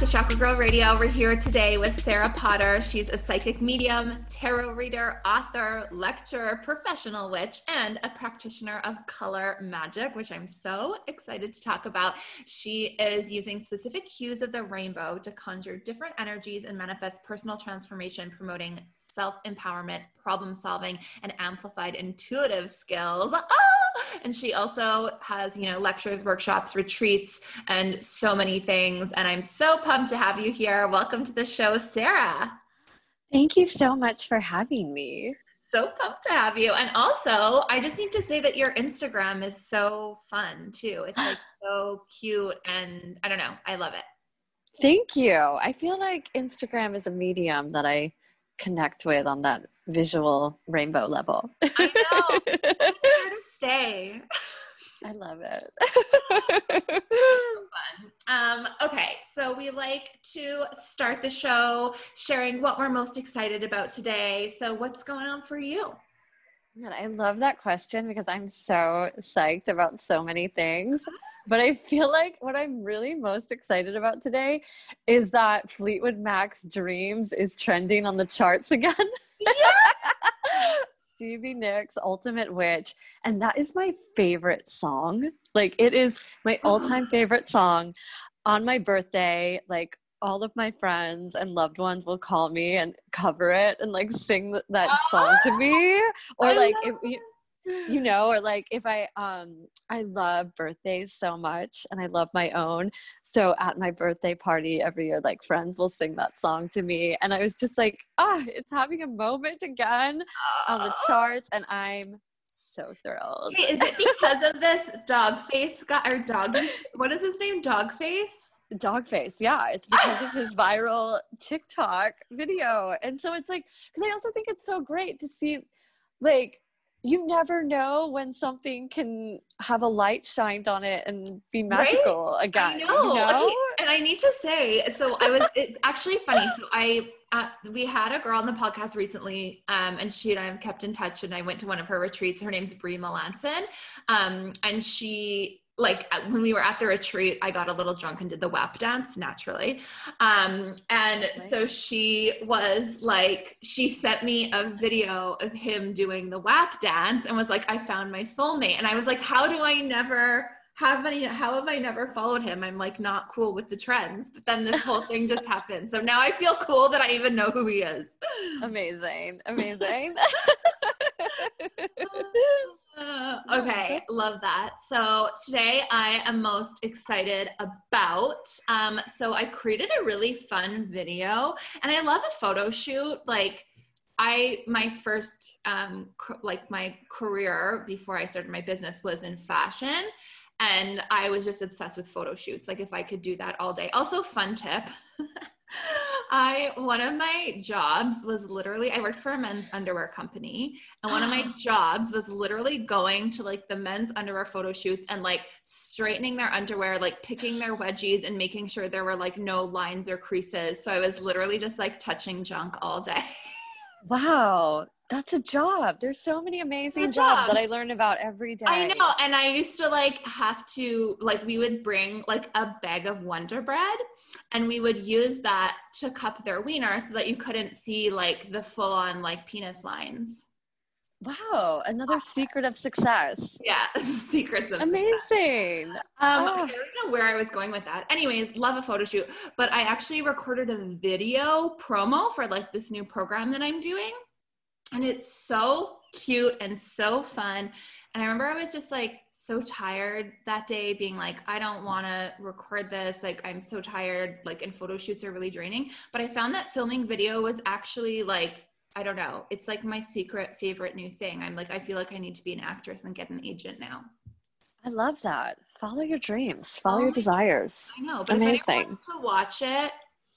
to Chakra Girl Radio. We're here today with Sarah Potter. She's a psychic medium, tarot reader, author, lecturer, professional witch, and a practitioner of color magic, which I'm so excited to talk about. She is using specific hues of the rainbow to conjure different energies and manifest personal transformation, promoting self empowerment, problem solving, and amplified intuitive skills. Ah! And she also has, you know, lectures, workshops, retreats, and so many things. And I'm so pumped to have you here. Welcome to the show, Sarah. Thank you so much for having me. So pumped to have you. And also, I just need to say that your Instagram is so fun too. It's like so cute and I don't know, I love it. Thank you. I feel like Instagram is a medium that I connect with on that visual rainbow level. I know. I'm here to stay. I love it. fun. Um, okay, so we like to start the show sharing what we're most excited about today. So, what's going on for you? Man, I love that question because I'm so psyched about so many things. But I feel like what I'm really most excited about today is that Fleetwood Mac's Dreams is trending on the charts again. Yeah. Stevie Nicks Ultimate Witch. And that is my favorite song. Like, it is my all time favorite song. On my birthday, like, all of my friends and loved ones will call me and cover it and like sing that song to me or like if, you know or like if i um i love birthdays so much and i love my own so at my birthday party every year like friends will sing that song to me and i was just like ah it's having a moment again on the charts and i'm so thrilled Hey, is it because of this dog face guy or dog? What is his name? Dog face? Dogface, yeah, it's because of his viral TikTok video. And so it's like, because I also think it's so great to see, like, you never know when something can have a light shined on it and be magical right? again. I know. You know? Okay. And I need to say, so I was, it's actually funny. So I, uh, we had a girl on the podcast recently, um, and she and I have kept in touch. And I went to one of her retreats. Her name's Brie Melanson, um, and she like when we were at the retreat, I got a little drunk and did the WAP dance naturally. Um, and so she was like, she sent me a video of him doing the WAP dance and was like, I found my soulmate. And I was like, how do I never have any, how have I never followed him? I'm like not cool with the trends. But then this whole thing just happened. So now I feel cool that I even know who he is. Amazing. Amazing. Uh, okay, love that. So today I am most excited about. Um, so I created a really fun video, and I love a photo shoot. Like I, my first, um, like my career before I started my business was in fashion, and I was just obsessed with photo shoots. Like if I could do that all day. Also, fun tip. I one of my jobs was literally I worked for a men's underwear company and one of my jobs was literally going to like the men's underwear photo shoots and like straightening their underwear like picking their wedgies and making sure there were like no lines or creases so I was literally just like touching junk all day. Wow, that's a job. There's so many amazing jobs that I learn about every day. I know. And I used to like have to like we would bring like a bag of Wonder Bread and we would use that to cup their wiener so that you couldn't see like the full on like penis lines. Wow, another secret of success. Yeah, secrets of amazing. Um, oh. I don't know where I was going with that. Anyways, love a photo shoot, but I actually recorded a video promo for like this new program that I'm doing and it's so cute and so fun. And I remember I was just like so tired that day, being like, I don't want to record this. Like, I'm so tired. Like, and photo shoots are really draining. But I found that filming video was actually like, I don't know, it's like my secret favorite new thing. I'm like, I feel like I need to be an actress and get an agent now. I love that. Follow your dreams, follow oh your desires. I know, but Amazing. if anyone wants to watch it,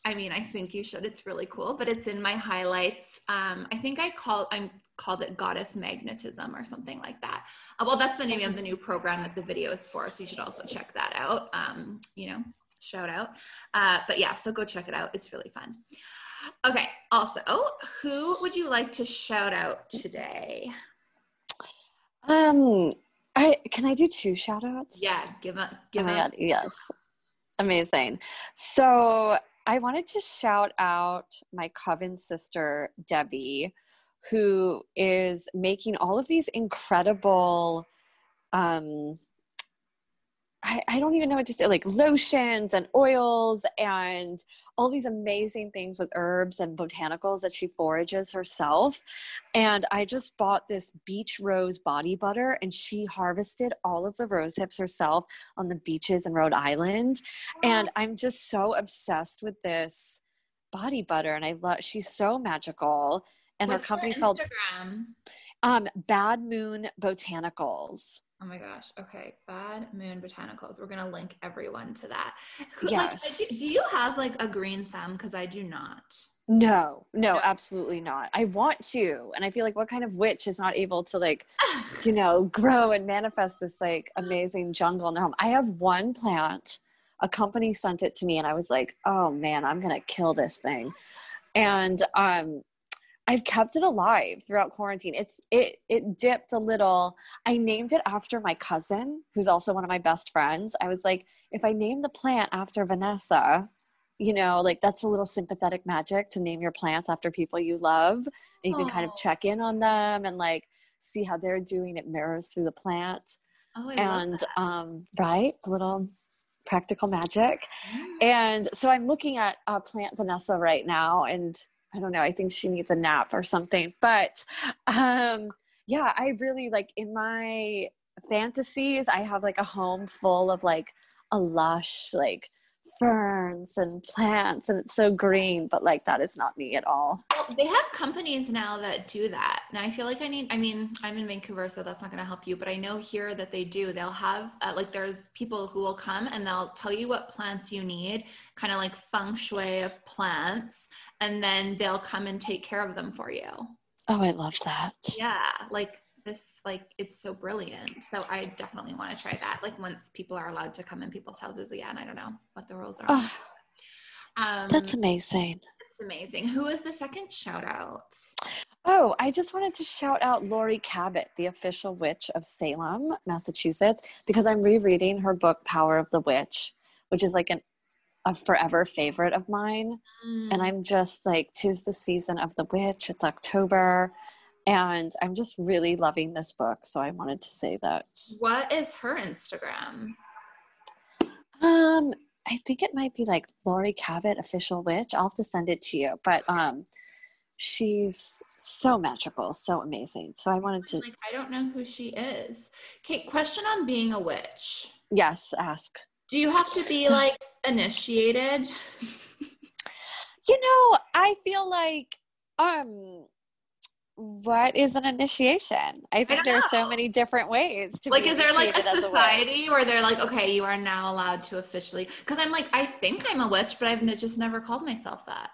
I mean, I think you should. It's really cool, but it's in my highlights. Um, I think I call I'm called it Goddess Magnetism or something like that. Uh, well, that's the name of the new program that the video is for, so you should also check that out. Um, you know, shout out. Uh, but yeah, so go check it out. It's really fun. Okay. Also, who would you like to shout out today? Um, I can I do two shout outs? Yeah, give up. Give oh my yes. Amazing. So I wanted to shout out my coven sister, Debbie, who is making all of these incredible um I, I don't even know what to say, like lotions and oils and all these amazing things with herbs and botanicals that she forages herself. And I just bought this beach rose body butter, and she harvested all of the rose hips herself on the beaches in Rhode Island. And I'm just so obsessed with this body butter, and I love. She's so magical, and What's her company's her called um, Bad Moon Botanicals. Oh my gosh. Okay. Bad Moon Botanicals. We're going to link everyone to that. Yes. Like, do, do you have like a green thumb? Because I do not. No, no, No. absolutely not. I want to. And I feel like what kind of witch is not able to like, you know, grow and manifest this like amazing jungle in their home? I have one plant. A company sent it to me and I was like, oh man, I'm gonna kill this thing. And um I've kept it alive throughout quarantine. It's it it dipped a little. I named it after my cousin, who's also one of my best friends. I was like, if I name the plant after Vanessa, you know, like that's a little sympathetic magic to name your plants after people you love. And you can kind of check in on them and like see how they're doing. It mirrors through the plant. Oh, I and um, right, a little practical magic. And so I'm looking at uh, Plant Vanessa right now, and I don't know, I think she needs a nap or something. But um, yeah, I really like in my fantasies, I have like a home full of like a lush, like ferns and plants, and it's so green, but like that is not me at all. Well, they have companies now that do that. And I feel like I need, I mean, I'm in Vancouver, so that's not going to help you, but I know here that they do. They'll have, uh, like, there's people who will come and they'll tell you what plants you need, kind of like feng shui of plants, and then they'll come and take care of them for you. Oh, I love that. Yeah. Like, this, like, it's so brilliant. So I definitely want to try that. Like, once people are allowed to come in people's houses again. I don't know what the rules are. Oh, um, that's amazing. that's amazing. Who is the second shout out? Oh, I just wanted to shout out Laurie Cabot, the official witch of Salem, Massachusetts, because I'm rereading her book Power of the Witch, which is like an a forever favorite of mine. And I'm just like, tis the season of the witch. It's October. And I'm just really loving this book. So I wanted to say that. What is her Instagram? Um, I think it might be like Laurie Cabot, official witch. I'll have to send it to you. But um she's so magical, so amazing. So I wanted to Like, I don't know who she is. Kate, question on being a witch. yes, ask. Do you have to be like initiated? You know, I feel like um what is an initiation? I think don't there are so many different ways to like, is there like a society witch. where they're like, okay, you are now allowed to officially? Because I'm like, I think I'm a witch, but I've just never called myself that.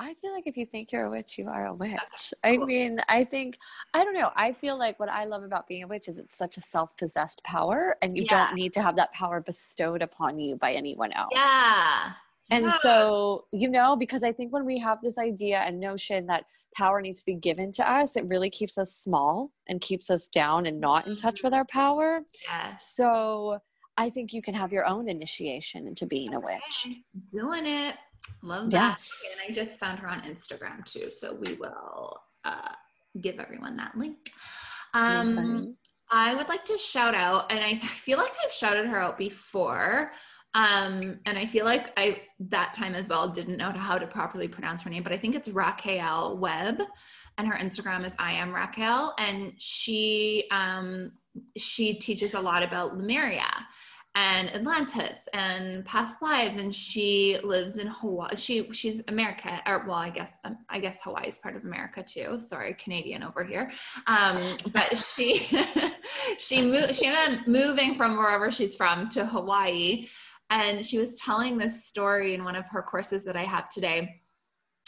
I feel like if you think you're a witch, you are a witch. I cool. mean, I think I don't know. I feel like what I love about being a witch is it's such a self-possessed power, and you Yeah. don't need to have that power bestowed upon you by anyone else. Yeah. And Yeah. so, you know, because I think when we have this idea and notion that power needs to be given to us, it really keeps us small and keeps us down and not in touch with our power. Yes. So I think you can have your own initiation into being a witch. Doing it. Love that. Yes. Okay, and I just found her on Instagram too, so we will uh, give everyone that link. Um. I would like to shout out, and I feel like I've shouted her out before. Um, and I feel like I that time as well didn't know how to properly pronounce her name, but I think it's Raquel Webb, and her Instagram is I am Raquel, and she um, she teaches a lot about Lemuria and Atlantis and past lives, and she lives in Hawaii. She she's American, or well, I guess um, I guess Hawaii is part of America too. Sorry, Canadian over here. Um, but she she moved she ended up moving from wherever she's from to Hawaii, and she was telling this story in one of her courses that I have today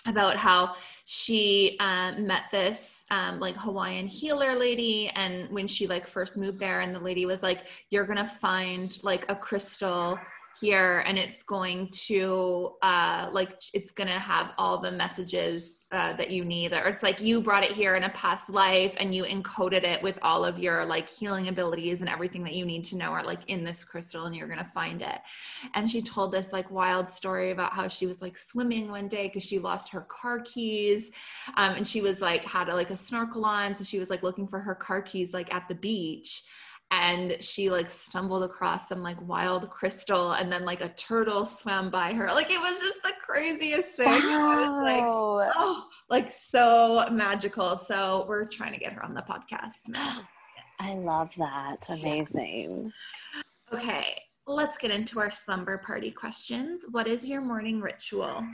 about how she um, met this um, like Hawaiian healer lady, and when she like first moved there, and the lady was like, "You're gonna find like a crystal here and it's going to uh like it's gonna have all the messages uh, that you need. Or it's like you brought it here in a past life and you encoded it with all of your like healing abilities and everything that you need to know are like in this crystal and you're gonna find it. And she told this like wild story about how she was like swimming one day because she lost her car keys um, and she was like had a, like a snorkel on. So she was like looking for her car keys like at the beach and she like stumbled across some like wild crystal and then like a turtle swam by her. Like it was just the craziest thing. Wow. like oh like so magical. So we're trying to get her on the podcast i love that. Amazing. Yeah. okay let's get into our slumber party questions. What is your morning ritual?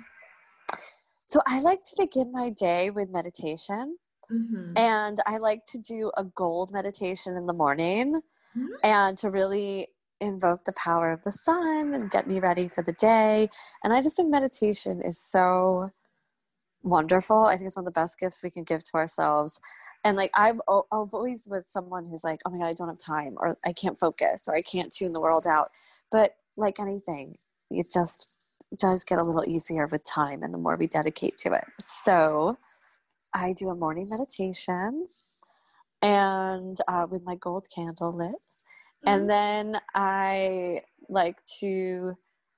So i like to begin my day with meditation Mm-hmm. And I like to do a gold meditation in the morning mm-hmm. and to really invoke the power of the sun and get me ready for the day. And I just think meditation is so wonderful. I think it's one of the best gifts we can give to ourselves. And like I've, I've always was someone who's like, oh my God, I don't have time or I can't focus or I can't tune the world out. But like anything, it just does get a little easier with time and the more we dedicate to it. So I do a morning meditation and uh, with my gold candle lit. Mm-hmm. And then I like to,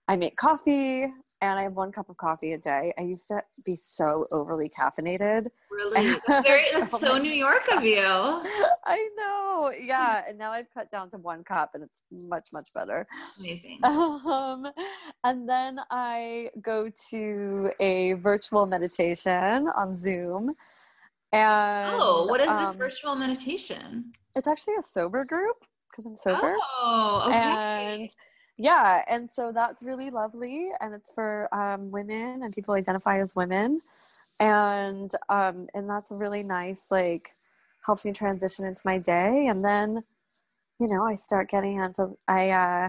I make coffee and I have one cup of coffee a day. I used to be so overly caffeinated. Really? That's, very, that's so New York of you. I know. Yeah. And now I've cut down to one cup and it's much, much better. Amazing. Um, and then I go to a virtual meditation on Zoom. And, oh, what is um, this virtual meditation? It's actually a sober group because I'm sober. Oh, okay. And yeah, and so that's really lovely, and it's for um, women and people identify as women, and um, and that's a really nice. Like helps me transition into my day, and then you know I start getting into I uh,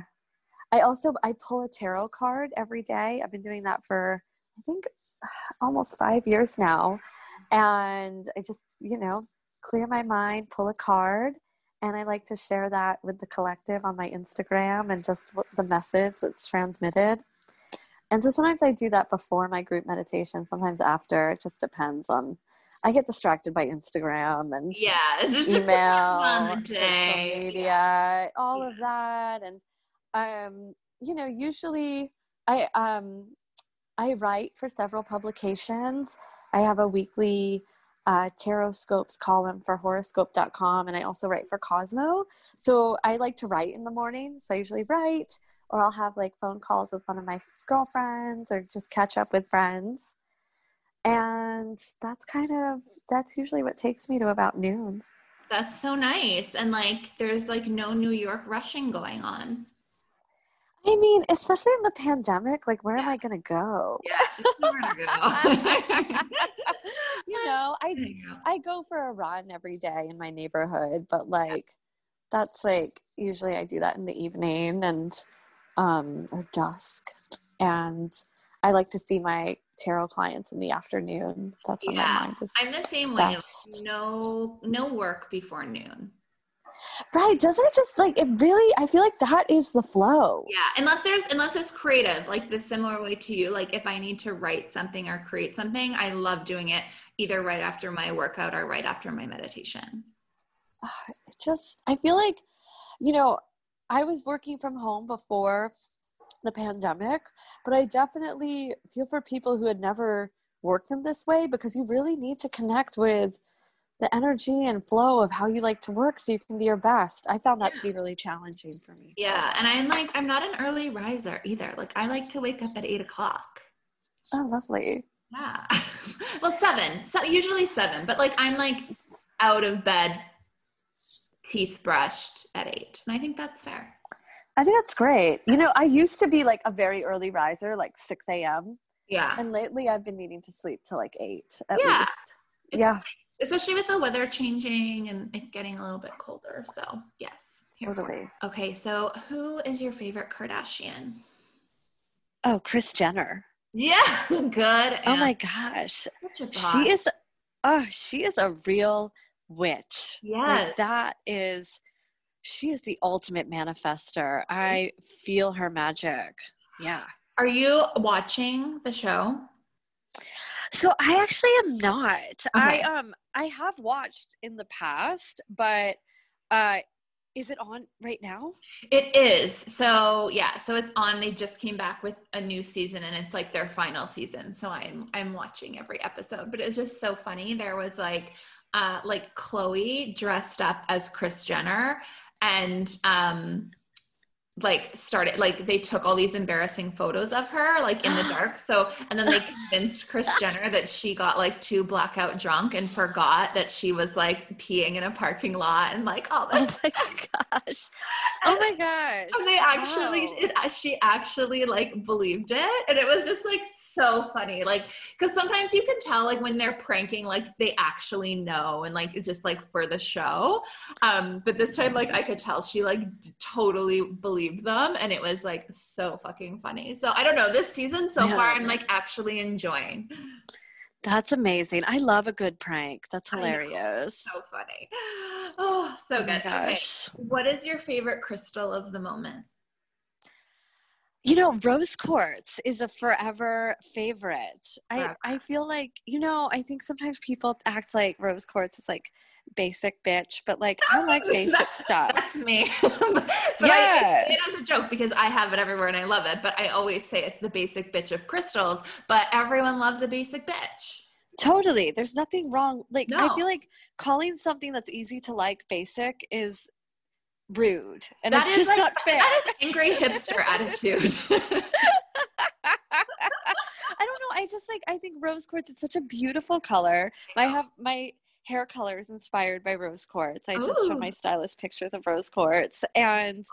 I also I pull a tarot card every day. I've been doing that for I think almost five years now, and I just you know clear my mind, pull a card, and I like to share that with the collective on my Instagram and just the message that's transmitted. And so sometimes I do that before my group meditation, sometimes after. It just depends on. I get distracted by Instagram and yeah, email, social media, all of that, and um, you know, usually I um, I write for several publications. I have a weekly uh, tarot scopes column for horoscope.com and I also write for Cosmo. So I like to write in the morning. So I usually write or I'll have like phone calls with one of my girlfriends or just catch up with friends. And that's kind of that's usually what takes me to about noon. That's so nice. And like there's like no New York rushing going on. I mean, especially in the pandemic, like where yeah. am I gonna go? Yeah, to go. you know, I I go for a run every day in my neighborhood, but like that's like usually I do that in the evening and um or dusk. And I like to see my tarot clients in the afternoon. That's when yeah. my mind is. I'm the same way. No no work before noon. Right. Doesn't it just like it really I feel like that is the flow. Yeah. Unless there's unless it's creative, like the similar way to you. Like if I need to write something or create something, I love doing it either right after my workout or right after my meditation. Ah, it just I feel like, you know, I was working from home before the pandemic, but I definitely feel for people who had never worked in this way because you really need to connect with the energy and flow of how you like to work so you can be your best. I found that to be really challenging for me. Yeah. And I'm like, I'm not an early riser either. Like, I like to wake up at eight o'clock. Oh, lovely. Yeah. well, seven, so usually seven, but like, I'm like out of bed, teeth brushed at eight. And I think that's fair. I think that's great. You know, I used to be like a very early riser, like 6 a.m. Yeah. And lately I've been needing to sleep till like eight at yeah. least. It's, yeah especially with the weather changing and it getting a little bit colder. So, yes. Totally. Okay, so who is your favorite Kardashian? Oh, Kris Jenner. Yeah, good. Oh my gosh. She is oh, she is a real witch. Like, Yes. that is she is the ultimate manifester. I feel her magic. Yeah. Are you watching the show? So I actually am not. I Okay. um I have watched in the past, but uh is it on right now? It is. So yeah, so it's on. They just came back with a new season and it's like their final season. So I'm I'm watching every episode. But it was just so funny. There was like uh like Khloé dressed up as Kris Jenner and um like started like they took all these embarrassing photos of her like in the dark so and then they convinced Kris Jenner that she got like too blackout drunk and forgot that she was like peeing in a parking lot and like all this Oh my gosh. Oh my gosh. and they actually Wow. it, she actually like believed it and it was just like so funny like because sometimes you can tell like when they're pranking like they actually know and like it's just like for the show. Um but this time like i could tell she like d- totally believed them and it was like so fucking funny. So i don't know this season so far i'm like actually enjoying. That's amazing. I love a good prank. That's hilarious. so funny. Oh so Oh good. Okay. gosh. what is your favorite crystal of the moment You know, rose quartz is a forever favorite. I, Forever. I feel like, you know, I think sometimes people act like rose quartz is like basic bitch, but like I like basic That's- stuff. That's me. but I, I Yeah. it as a joke because I have it everywhere and I love it. But I always say it's the basic bitch of crystals. But everyone loves a basic bitch. Totally. There's nothing wrong. Like I feel like calling something that's easy to like basic is rude. And That it's is just like not fair. that is angry hipster attitude. I don't know. I just like I think rose quartz is such a beautiful color. I have my hair color is inspired by rose quartz. I just showed my oh. stylist pictures of rose quartz and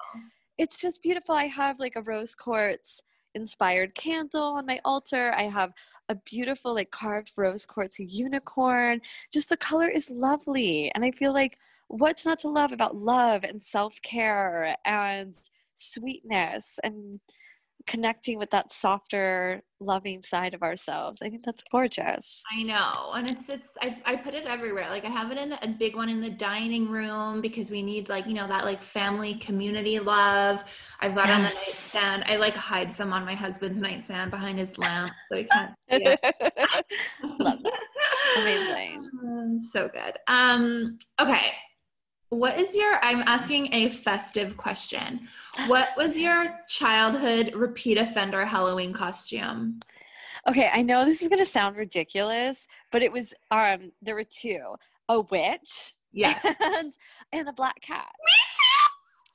it's just beautiful. I have like a rose quartz inspired candle on my altar. I have a beautiful like carved rose quartz unicorn. Just the color is lovely and I feel like what's not to love about love and self-care and sweetness and connecting with that softer loving side of ourselves i think that's gorgeous I know, and it's it's I, I put it everywhere. Like I have it in the, a big one in the dining room because we need like you know that like family community love. I've got it on the nightstand. I like hide some on my husband's nightstand behind his lamp so he can't. see it. Love that. Amazing. Um, so good. Um, okay. What is your, I'm asking a festive question. What was your childhood repeat offender Halloween costume? okay i know this is going to sound ridiculous but it was um there were two a witch Yeah. and and a black cat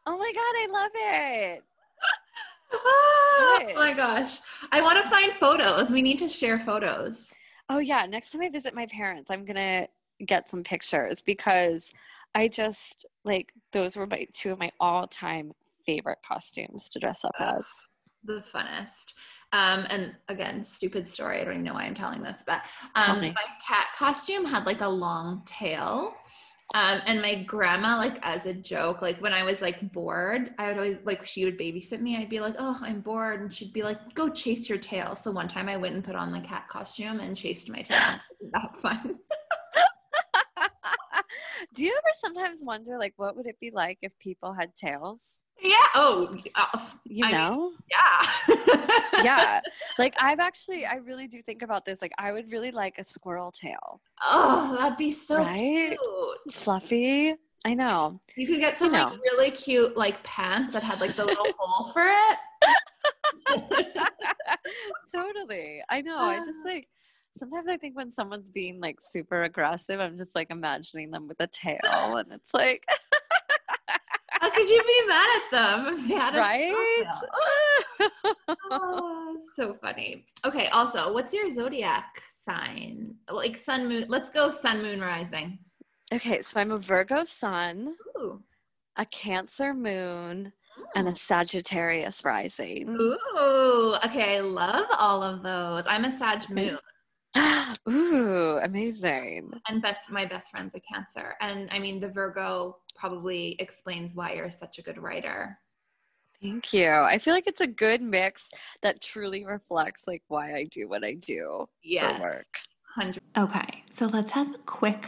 oh my god i love it oh my gosh. I want to find photos. We need to share photos. oh yeah next time i visit my parents i'm gonna get some pictures because i just like those were my two of my all-time favorite costumes to dress up as The funnest. Um, and again, stupid story. I don't even know why I'm telling this, but um, my cat costume had like a long tail. Um, and my grandma, like as a joke, like when I was like bored, I would always like she would babysit me. and I'd be like, "Oh, I'm bored," and she'd be like, "Go chase your tail." So one time I went and put on the cat costume and chased my tail. That fun? Do you ever sometimes wonder, like, what would it be like if people had tails? yeah. Oh, uh, You I mean, know? yeah. yeah. Like, I've actually, I really do think about this. Like, I would really like a squirrel tail, oh, that'd be so Right? cute. fluffy. I know. You could get some like really cute like pants that had like the little hole for it. totally. I know. I just like, sometimes I think when someone's being like super aggressive, I'm just like imagining them with a tail. And it's like, How could you be mad at them if they had a right? Oh, so funny. Okay. Also, what's your zodiac sign? Like sun, moon. Let's go sun, moon, rising. okay. So I'm a Virgo sun, Ooh. a Cancer moon, and a ah. Sagittarius rising. Ooh. Okay. I love all of those. I'm a Sag moon. Ooh, amazing. and best my best friend's a cancer and i mean the virgo probably explains why you're such a good writer Thank you. I feel like it's a good mix that truly reflects like why I do what I do Yes. for work. 100 Okay, so let's have a quick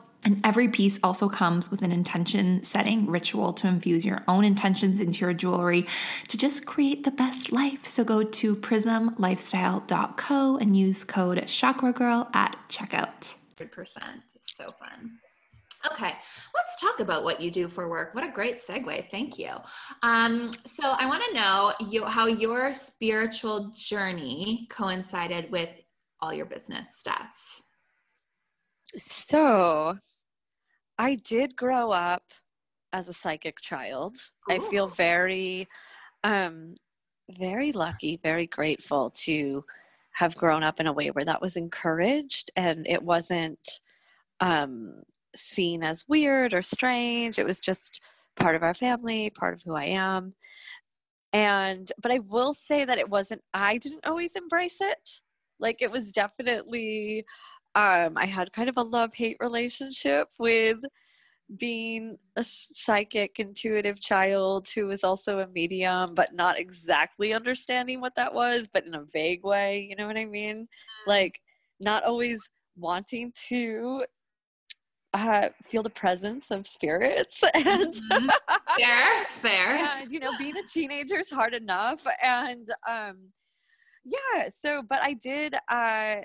And every piece also comes with an intention setting ritual to infuse your own intentions into your jewelry to just create the best life. So go to prismlifestyle.co and use code Chakra Girl at checkout. 100%. It's so fun. Okay, let's talk about what you do for work. What a great segue. Thank you. Um, so I want to know you, how your spiritual journey coincided with all your business stuff. So, I did grow up as a psychic child. I feel very um very lucky, very grateful to have grown up in a way where that was encouraged and it wasn't um seen as weird or strange. It was just part of our family, part of who I am. And but I will say that it wasn't I didn't always embrace it. Like it was definitely um I had kind of a love-hate relationship with being a psychic intuitive child who was also a medium but not exactly understanding what that was but in a vague way you know what i mean like not always wanting to uh, feel the presence of spirits and Mhm. Fair, fair. and you know being a teenager is hard enough and um yeah so but i did uh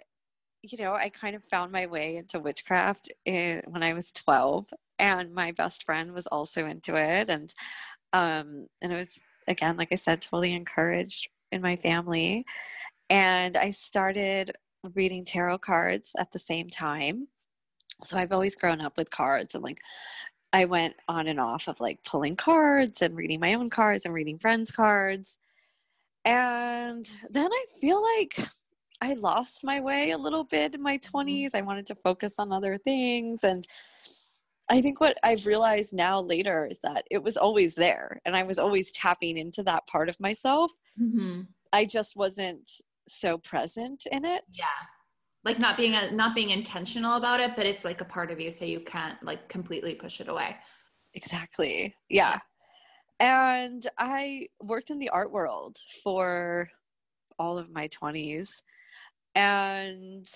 you know i kind of found my way into witchcraft in, when i was 12 and my best friend was also into it and um and it was again like i said totally encouraged in my family and i started reading tarot cards at the same time so i've always grown up with cards and like I went on and off of like pulling cards and reading my own cards and reading friends' cards. And then I feel like I lost my way a little bit in my 20s. I wanted to focus on other things. And I think what I've realized now later is that it was always there and I was always tapping into that part of myself. hmm I just wasn't so present in it. Yeah. Like not being a, not being intentional about it, but it's like a part of you, so you can't like completely push it away. Exactly. Yeah. And I worked in the art world for all of my 20s. And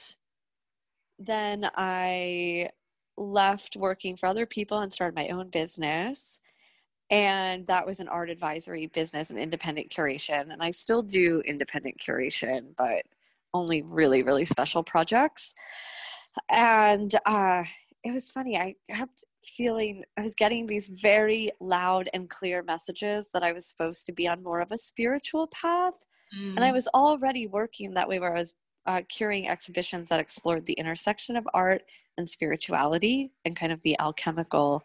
then I left working for other people and started my own business. And that was an art advisory business and independent curation. And I still do independent curation, but only really, really special projects. And uh, it was funny. I kept feeling I was getting these very loud and clear messages that I was supposed to be on more of a spiritual path. And I was already working that way where I was uh, curing exhibitions that explored the intersection of art and spirituality and kind of the alchemical,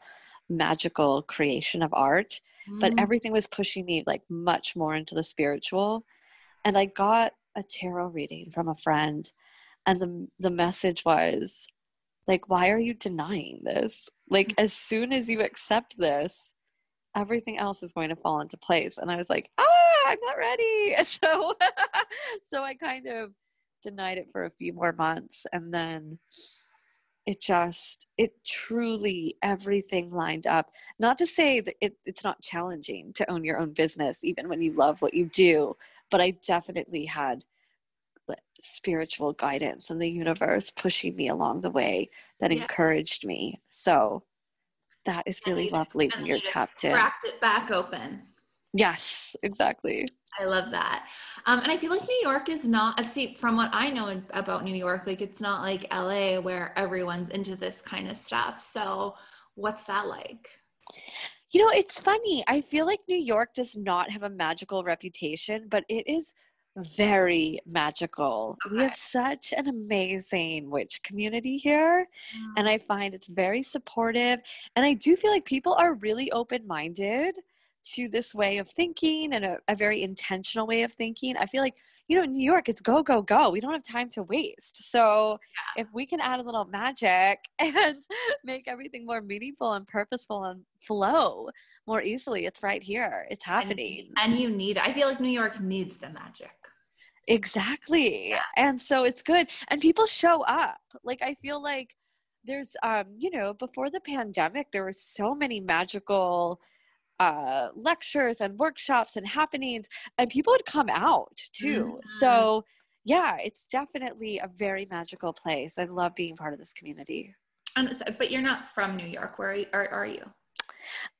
magical creation of art. But Mm. everything was pushing me like much more into the spiritual. And I got a tarot reading from a friend, and the the message was like, "Why are you denying this? Like, as soon as you accept this, everything else is going to fall into place. And I was like, ah, I'm not ready. So, so I kind of denied it for a few more months. And then it just, it truly, everything lined up. Not to say that it, it's not challenging to own your own business, even when you love what you do, but I definitely had spiritual guidance and the universe pushing me along the way that yeah. encouraged me. So that is really lovely when you're tapped in. Cracked it back open. Yes, exactly. I love that. Um, and I feel like New York is not, see, from what I know about New York, like it's not like LA where everyone's into this kind of stuff. So, what's that like? You know, it's funny. I feel like New York does not have a magical reputation, but it is very magical. Okay. We have such an amazing witch community here, mm. and I find it's very supportive. And I do feel like people are really open minded to this way of thinking and a, a, very intentional way of thinking. I feel like, you know, in New York, it's go, go, go. We don't have time to waste. So yeah. if we can add a little magic and make everything more meaningful and purposeful and flow more easily, it's right here. It's happening. And, and you need, I feel like New York needs the magic. Exactly. Yeah. And so it's good. And people show up. Like, I feel like there's, um, you know, before the pandemic, there were so many magical uh, lectures and workshops and happenings, and people would come out too. Mm-hmm. So, yeah, it's definitely a very magical place. I love being part of this community. And, but you're not from New York. Where are you? Are, are you?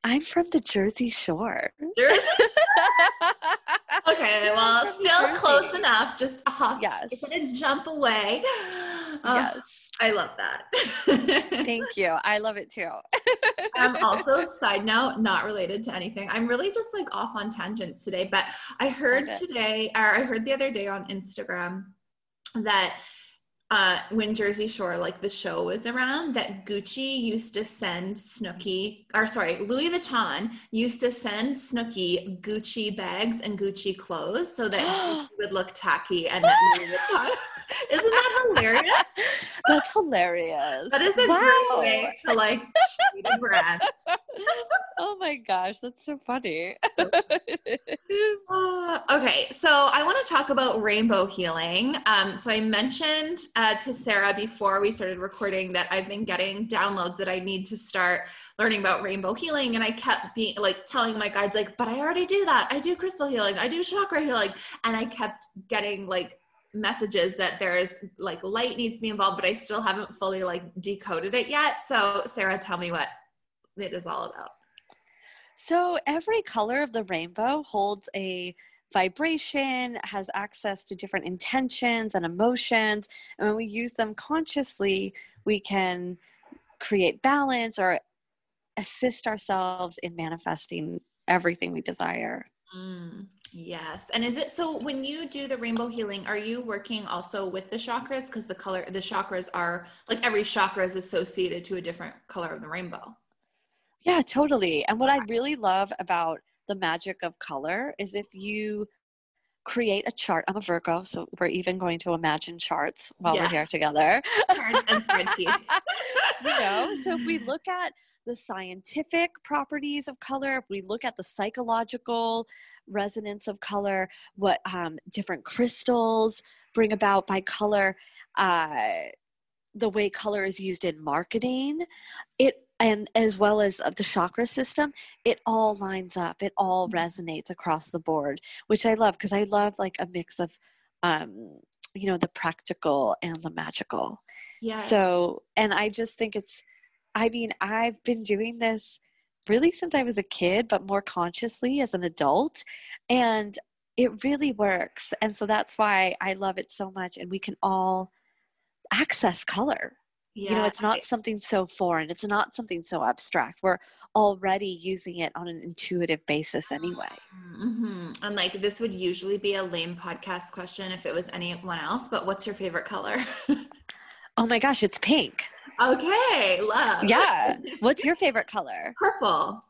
I'm from the Jersey Shore. Jersey Shore. okay, well, still Jersey. close enough. Just a hop, yes. gonna jump away. Oh, yes, I love that. Thank you. I love it too. um, also, side note, not related to anything. I'm really just like off on tangents today, but I heard today, or I heard the other day on Instagram that uh, when Jersey Shore, like the show was around, that Gucci used to send Snooki, or sorry, Louis Vuitton used to send Snooki Gucci bags and Gucci clothes so that he would look tacky and that Louis Vuitton. Isn't that hilarious? That's hilarious. That is a wow. great way to like shoot a brand. oh my gosh, that's so funny. uh, okay, so I want to talk about rainbow healing. Um, so I mentioned uh, to Sarah before we started recording that I've been getting downloads that I need to start learning about rainbow healing and i kept being like telling my guides like but i already do that i do crystal healing i do chakra healing and i kept getting like messages that there's like light needs to be involved, but I still haven't fully like decoded it yet. So, Sarah, tell me what it is all about. So, every color of the rainbow holds a vibration, has access to different intentions and emotions. And when we use them consciously, we can create balance or assist ourselves in manifesting everything we desire. Mm. Yes. And is it so when you do the rainbow healing, are you working also with the chakras? Because the color, the chakras are like every chakra is associated to a different color of the rainbow. Yeah, totally. And what I really love about the magic of color is if you create a chart. I'm a Virgo, so we're even going to imagine charts while yes. we're here together. Charts and spreadsheets. you know, so if we look at the scientific properties of color, if we look at the psychological resonance of color, what um, different crystals bring about by color, uh, the way color is used in marketing, it and as well as the chakra system, it all lines up. It all mm-hmm. resonates across the board, which I love because I love like a mix of, um, you know, the practical and the magical. Yeah. So, and I just think it's, I mean, I've been doing this really since I was a kid, but more consciously as an adult. And it really works. And so that's why I love it so much. And we can all access color. Yeah, you know, it's not something so foreign. It's not something so abstract. We're already using it on an intuitive basis anyway. Mm-hmm. And like this would usually be a lame podcast question if it was anyone else, but what's your favorite color? oh my gosh, it's pink. Okay, love. Yeah. What's your favorite color? Purple.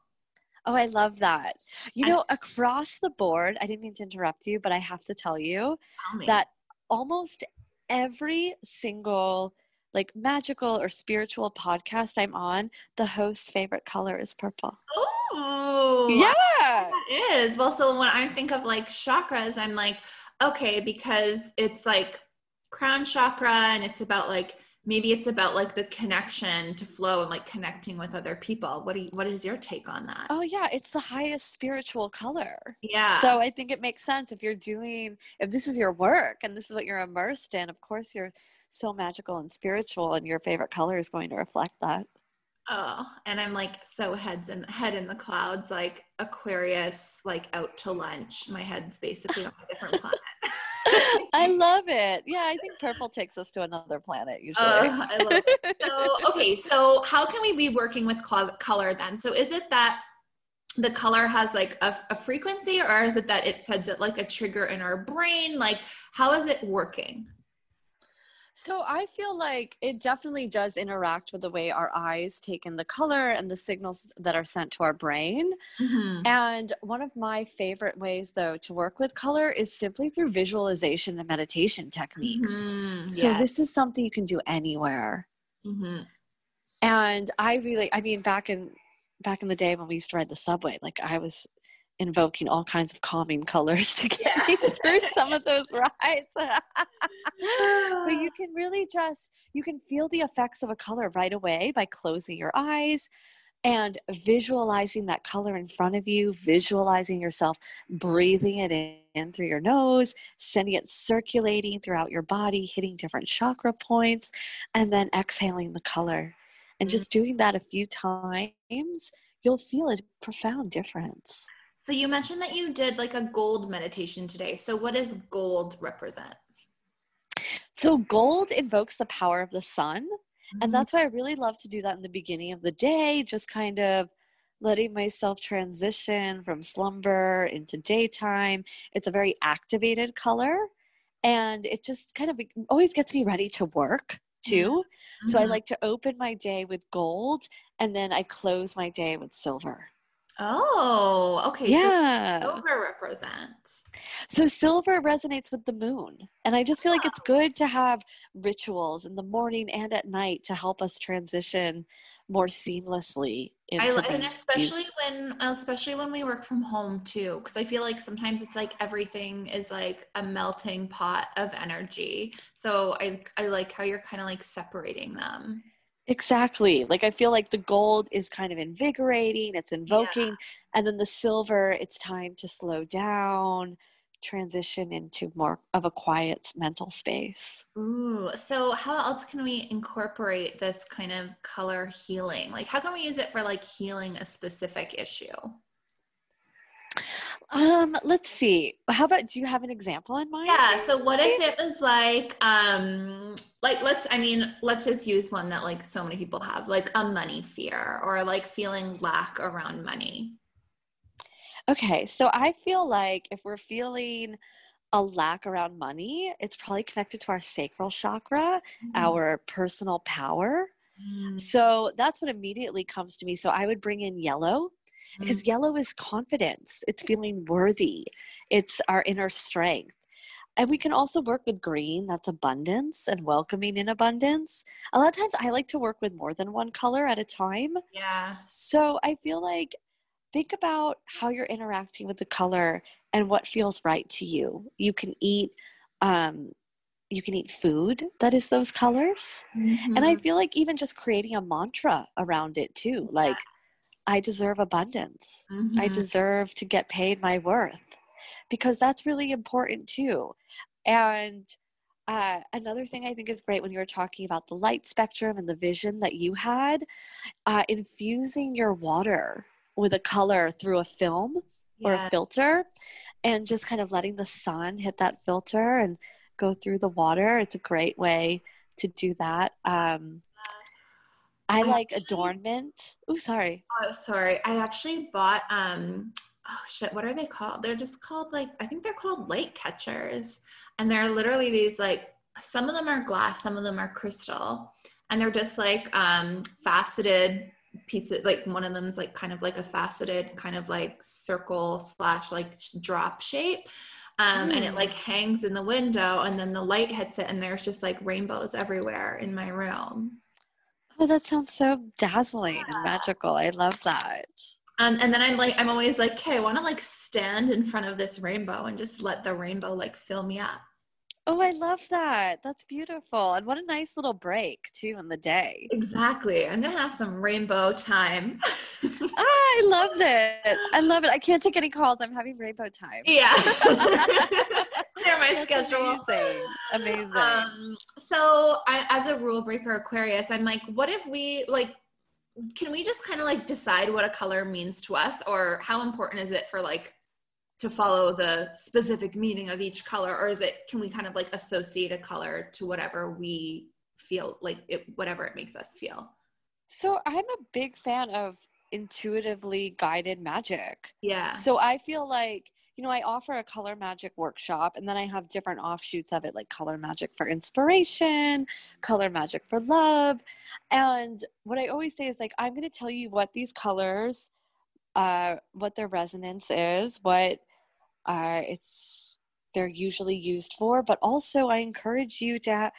Oh, I love that. You know, across the board, I didn't mean to interrupt you, but I have to tell you tell that almost every single like magical or spiritual podcast I'm on, the host's favorite color is purple. Oh, Yeah. It is. Well, so when I think of like chakras, I'm like, okay, because it's like crown chakra and it's about like maybe it's about like the connection to flow and like connecting with other people. What do you, what is your take on that? Oh yeah, it's the highest spiritual color. yeah. So I think it makes sense if you're doing if this is your work and this is what you're immersed in, of course you're so magical and spiritual and your favorite color is going to reflect that. Oh, and I'm like so heads in head in the clouds, like Aquarius, like out to lunch. My head's basically on a different planet. I love it. Yeah, I think purple takes us to another planet usually. Uh, I love it. So, okay, so how can we be working with color then? So, is it that the color has like a, a frequency, or is it that it sends it like a trigger in our brain? Like, how is it working? So I feel like it definitely does interact with the way our eyes take in the color and the signals that are sent to our brain. And one of my favorite ways, though, to work with color is simply through visualization and meditation techniques. Mhm, So yes. this is something you can do anywhere. Mhm. And I really, I mean, back in back in the day when we used to ride the subway, like I was invoking all kinds of calming colors to get me through some of those rides. but you can really just you can feel the effects of a color right away by closing your eyes and visualizing that color in front of you, visualizing yourself breathing it in, in through your nose, sending it circulating throughout your body, hitting different chakra points, and then exhaling the color. And Mm. just doing that a few times, you'll feel a profound difference. So you mentioned that you did like a gold meditation today. So what does gold represent? So, gold invokes the power of the sun. Mhm. And that's why I really love to do that in the beginning of the day, just kind of letting myself transition from slumber into daytime. It's a very activated color and it just kind of always gets me ready to work too. So I Mhm. like to open my day with gold and then I close my day with silver. Oh, okay. Yeah. So silver represent. So silver resonates with the moon. And I just feel like it's ah. good to have rituals in the morning and at night to help us transition more seamlessly into I, and especially when especially when we work from home too because i feel like sometimes it's like everything is like a melting pot of energy so i i like how you're kind of like separating them Exactly. Like I feel like the gold is kind of invigorating, it's invoking, and then the silver, it's time to slow down, transition into more of a quiet mental space. Ooh, so how else can we incorporate this kind of color healing? Like, how can we use it for like healing a specific issue? Um, let's see. How about do you have an example in mind? Yeah. So what if it was like, um, like let's, I mean, let's just use one that like so many people have, like a money fear or like feeling lack around money. Okay, so I feel like if we're feeling a lack around money, it's probably connected to our sacral chakra, our personal power. Mm, So that's what immediately comes to me. So I would bring in yellow because yellow is confidence, it's feeling worthy, it's our inner strength. And we can also work with green, that's abundance and welcoming in abundance. A lot of times I like to work with more than one color at a time. Yeah. So I feel like think about how you're interacting with the color and what feels right to you. You can eat um you can eat food that is those colors. And I feel like even just creating a mantra around it too, like I deserve abundance. I Mhm. deserve to get paid my worth because that's really important too. And uh, another thing I think is great when you were talking about the light spectrum and the vision that you had, uh, infusing your water with a color through a film or a filter and just kind of letting the sun hit that filter and go through the water. It's a great way to do that. Um, I I like actually- adornment. Oh, sorry. Oh, sorry. I actually bought um oh shit, what are they called? They're just called like I think they're called light catchers. And they're literally these like some of them are glass, some of them are crystal. And they're just like um faceted pieces like one of them's like kind of like a faceted kind of like circle slash like drop shape. Um, and it like hangs in the window and then the light hits it and there's just like rainbows everywhere in my room. Oh, that sounds so dazzling and magical. I love that. Um, and then I'm like, I'm always like, okay, I want to like stand in front of this rainbow and just let the rainbow like fill me up. Oh, I love that. That's beautiful. And what a nice little break too in the day. Exactly. I'm gonna have some rainbow time. ah, I love it. I love it. I can't take any calls. I'm having rainbow time. Yeah. They're my That's schedule. Amazing. Amazing. Um, so I, as a rule breaker Aquarius, I'm like, what if we like can we just kind of like decide what a color means to us or how important is it for like to follow the specific meaning of each color or is it can we kind of like associate a color to whatever we feel like it whatever it makes us feel so I'm a big fan of intuitively guided magic. yeah So I feel like, you know, I offer a color magic workshop and then I have different offshoots of it, like color magic for inspiration, color magic for love. And what I always say is like, I'm going to tell you what these colors, uh, what their resonance is, what uh, it's they're usually used for, but also I encourage you to ha-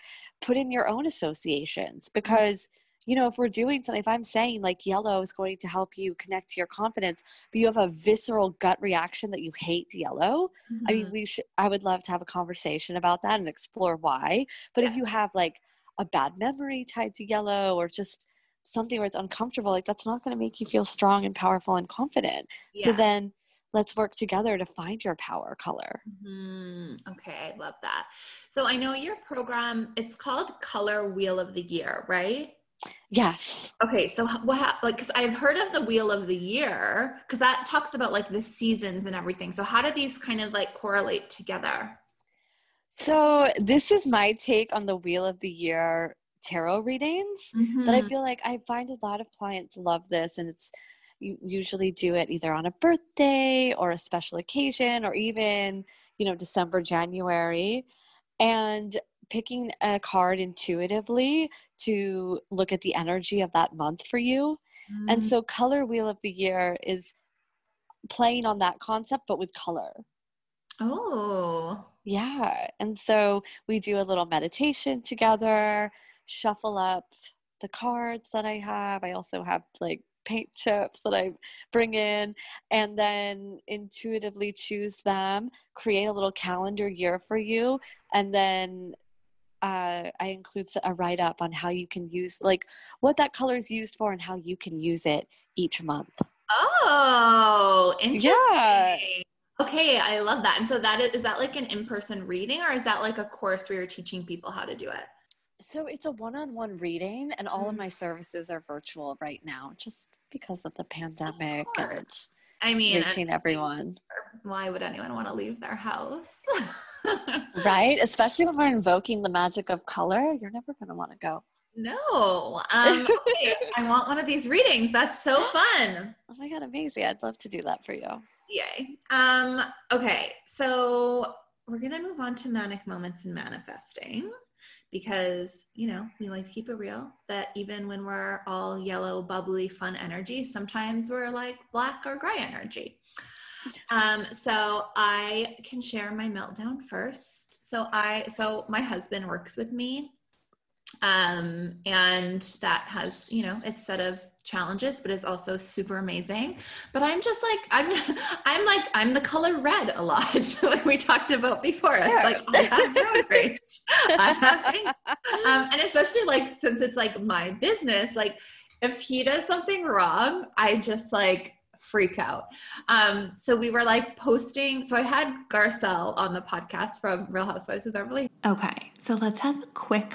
put in your own associations because you know, if we're doing something, if I'm saying like yellow is going to help you connect to your confidence, but you have a visceral gut reaction that you hate yellow, I mean, Mhm. we should, I would love to have a conversation about that and explore why. But if you have like a bad memory tied to yellow or just something where it's uncomfortable, like that's not going to make you feel strong and powerful and confident. So then let's work together to find your power color. Mhm. Okay, I love that. So I know your program, it's called Color Wheel of the Year, right? Yes. Okay, so what like cuz I've heard of the Wheel of the Year cuz that talks about like the seasons and everything. So how do these kind of like correlate together? So this is my take on the Wheel of the Year tarot readings. But I Mhm. feel like I find a lot of clients love this, and it's you usually do it either on a birthday or a special occasion, or even you know December, January, and picking a card intuitively to look at the energy of that month for you. And Mm. so, Color Wheel of the Year is playing on that concept, but with color. Oh. Yeah. And so we do a little meditation together, shuffle up the cards that I have. I also have like paint chips that I bring in, and then intuitively choose them, create a little calendar year for you, and then uh, I include a write up on how you can use, like, what that color is used for and how you can use it each month. Oh, interesting. Yeah. Okay, I love that. And so that is, is that like an in-person reading or is that like a course where you're teaching people how to do it? So it's a one-on-one reading, and all of Mhm. my services are virtual right now, just because of the pandemic and. I mean, reaching everyone. why would anyone want to leave their house? Right? Especially when we're invoking the magic of color, you're never going to want to go. no. Um, okay, I want one of these readings. That's so fun. Oh my god, amazing! I'd love to do that for you. Yay. Um, okay, so we're gonna move on to manic moments and manifesting because you know we like to keep it real that even when we're all yellow, bubbly, fun energy, sometimes we're like black or gray energy. Um, so I can share my meltdown first. So I so my husband works with me. Um, and that has, you know, its set of challenges, but is also super amazing. But I'm just like, I'm I'm like, I'm the color red a lot, like we talked about before. It's like I have road rage. I have ink. um, and especially like since it's like my business, like if he does something wrong, I just like freak out. Um, so we were like posting. So I had Garcelle on the podcast from Real Housewives of Beverly Okay, so let's have a quick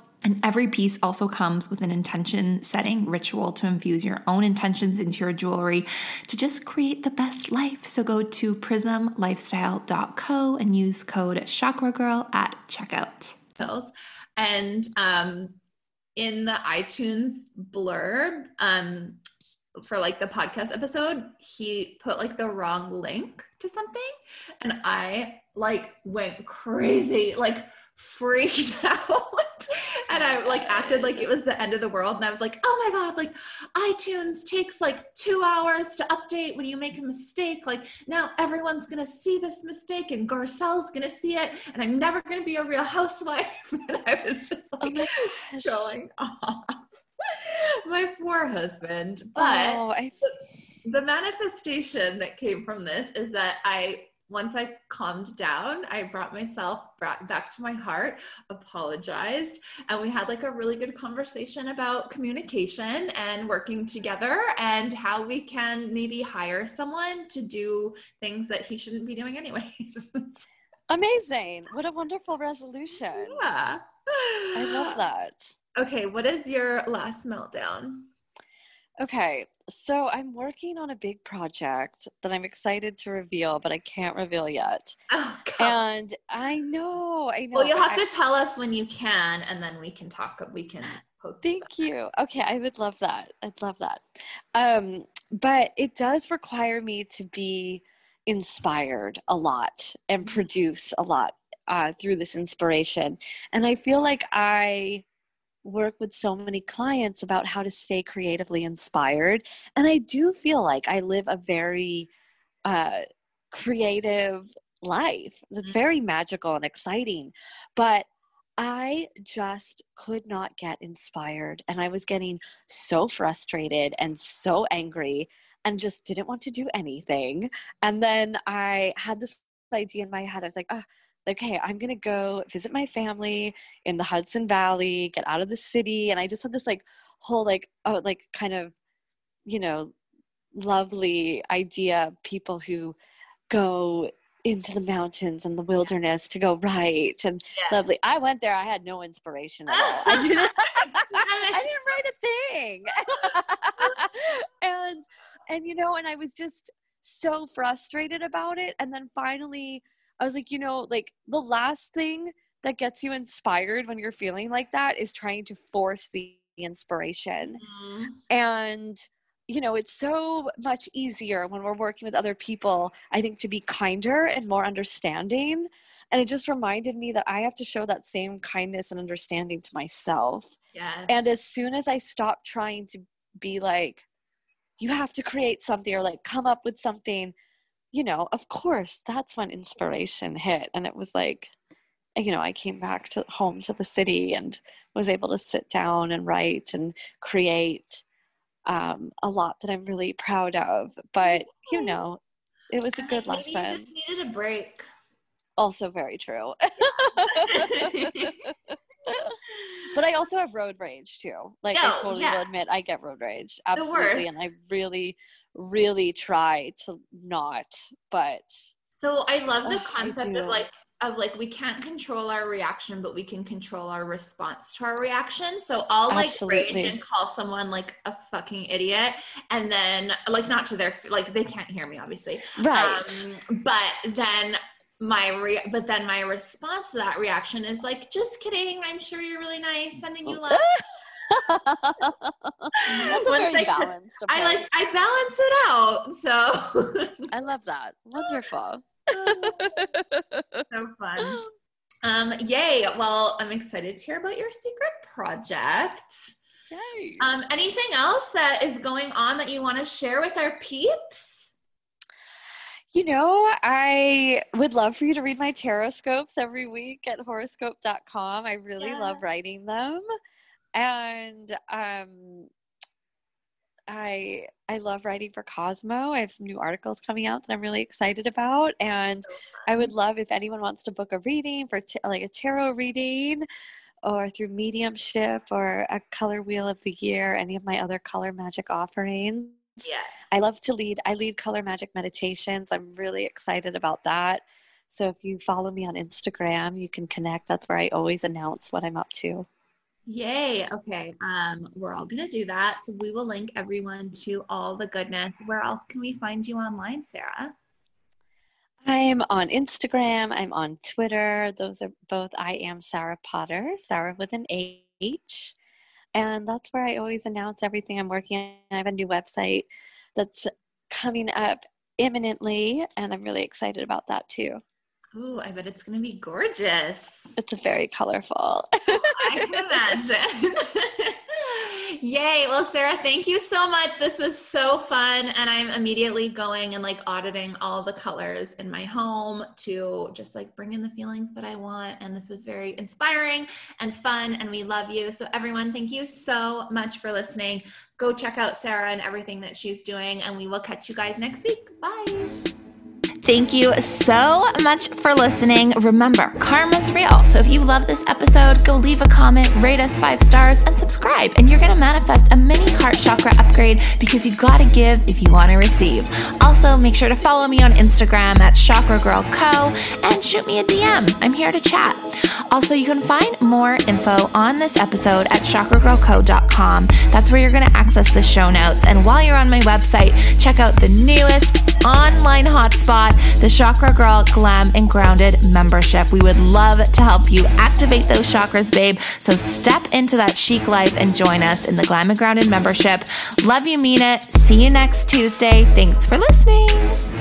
and every piece also comes with an intention setting ritual to infuse your own intentions into your jewelry to just create the best life. So go to prismlifestyle.co and use code Chakra Girl at checkout. And um, in the iTunes blurb, um, for like the podcast episode, he put like the wrong link to something, and I like went crazy, like freaked out and I like acted like it was the end of the world. And I was like, oh my God, like iTunes takes like two hours to update when you make a mistake. Like now everyone's gonna see this mistake and Garcelle's gonna see it, and I'm never gonna be a real housewife. and I was just oh like oh showing off my poor husband. But oh, I... the manifestation that came from this is that I once I calmed down, I brought myself back to my heart, apologized, and we had like a really good conversation about communication and working together and how we can maybe hire someone to do things that he shouldn't be doing anyways. Amazing. What a wonderful resolution. Yeah. I love that. Okay, what is your last meltdown? Okay, so I'm working on a big project that I'm excited to reveal, but I can't reveal yet. Oh, and I know, I know. Well, you'll have I, to tell us when you can, and then we can talk. We can post. Thank you. Okay, I would love that. I'd love that. Um, but it does require me to be inspired a lot and mm-hmm. produce a lot uh, through this inspiration, and I feel like I work with so many clients about how to stay creatively inspired. And I do feel like I live a very uh, creative life that's mm-hmm. very magical and exciting. But I just could not get inspired. And I was getting so frustrated and so angry and just didn't want to do anything. And then I had this idea in my head. I was like, oh, okay, I'm gonna go visit my family in the Hudson Valley, get out of the city. And I just had this like whole like oh like kind of, you know, lovely idea of people who go into the mountains and the wilderness to go write and yeah. lovely. I went there, I had no inspiration at all. I didn't I didn't write a thing. and and you know, and I was just so frustrated about it. And then finally I was like, you know, like the last thing that gets you inspired when you're feeling like that is trying to force the inspiration. Mm-hmm. And you know, it's so much easier when we're working with other people, I think, to be kinder and more understanding. And it just reminded me that I have to show that same kindness and understanding to myself. Yes. And as soon as I stop trying to be like, you have to create something or like come up with something, you know, of course, that's when inspiration hit. And it was like, you know, I came back to home to the city and was able to sit down and write and create um, a lot that I'm really proud of. But, you know, it was a good lesson. You just needed a break. Also, very true. but I also have road rage too. Like no, I totally yeah. will admit I get road rage. Absolutely. And I really, really try to not, but So I love the Oh, concept of like of like we can't control our reaction, but we can control our response to our reaction. So I'll like Absolutely. rage and call someone like a fucking idiot, and then like not to their like they can't hear me obviously, Right. Um, but then my re- but then my response to that reaction is like just kidding. I'm sure you're really nice. Sending you love. That's a very I- balanced approach. I like I balance it out. So I love that. Wonderful. so fun. Um, yay. Well, I'm excited to hear about your secret project. Yay. Um, anything else that is going on that you want to share with our peeps? You know, I would love for you to read my tarot scopes every week at horoscope.com. I really Yeah. love writing them. And um I I love writing for Cosmo. I have some new articles coming out that I'm really excited about and I would love if anyone wants to book a reading for t- like a tarot reading or through mediumship or a color wheel of the year, any of my other color magic offerings. Yeah. I love to lead. I lead color magic meditations. I'm really excited about that. So if you follow me on Instagram, you can connect. That's where I always announce what I'm up to. Yay. Okay. Um, we're all gonna do that. So we will link everyone to all the goodness. Where else can we find you online, Sarah? I'm on Instagram. I'm on Twitter. Those are both I am Sarah Potter, Sarah with an H. And that's where I always announce everything I'm working on. I have a new website that's coming up imminently, and I'm really excited about that too. Ooh, I bet it's gonna be gorgeous. It's very colorful. Oh, I can imagine. Yay. Well, Sarah, thank you so much. This was so fun. And I'm immediately going and like auditing all the colors in my home to just like bring in the feelings that I want. And this was very inspiring and fun. And we love you. So, everyone, thank you so much for listening. Go check out Sarah and everything that she's doing. And we will catch you guys next week. Bye. Thank you so much for listening. Remember, karma's real. So if you love this episode, go leave a comment, rate us five stars, and subscribe. And you're going to manifest a mini heart chakra upgrade because you got to give if you want to receive. Also, make sure to follow me on Instagram at Chakra Girl Co. and shoot me a DM. I'm here to chat. Also, you can find more info on this episode at chakragirlco.com. That's where you're going to access the show notes. And while you're on my website, check out the newest online hotspot, the Chakra Girl Glam and Grounded membership. We would love to help you activate those chakras, babe. So step into that chic life and join us in the Glam and Grounded membership. Love you, mean it. See you next Tuesday. Thanks for listening.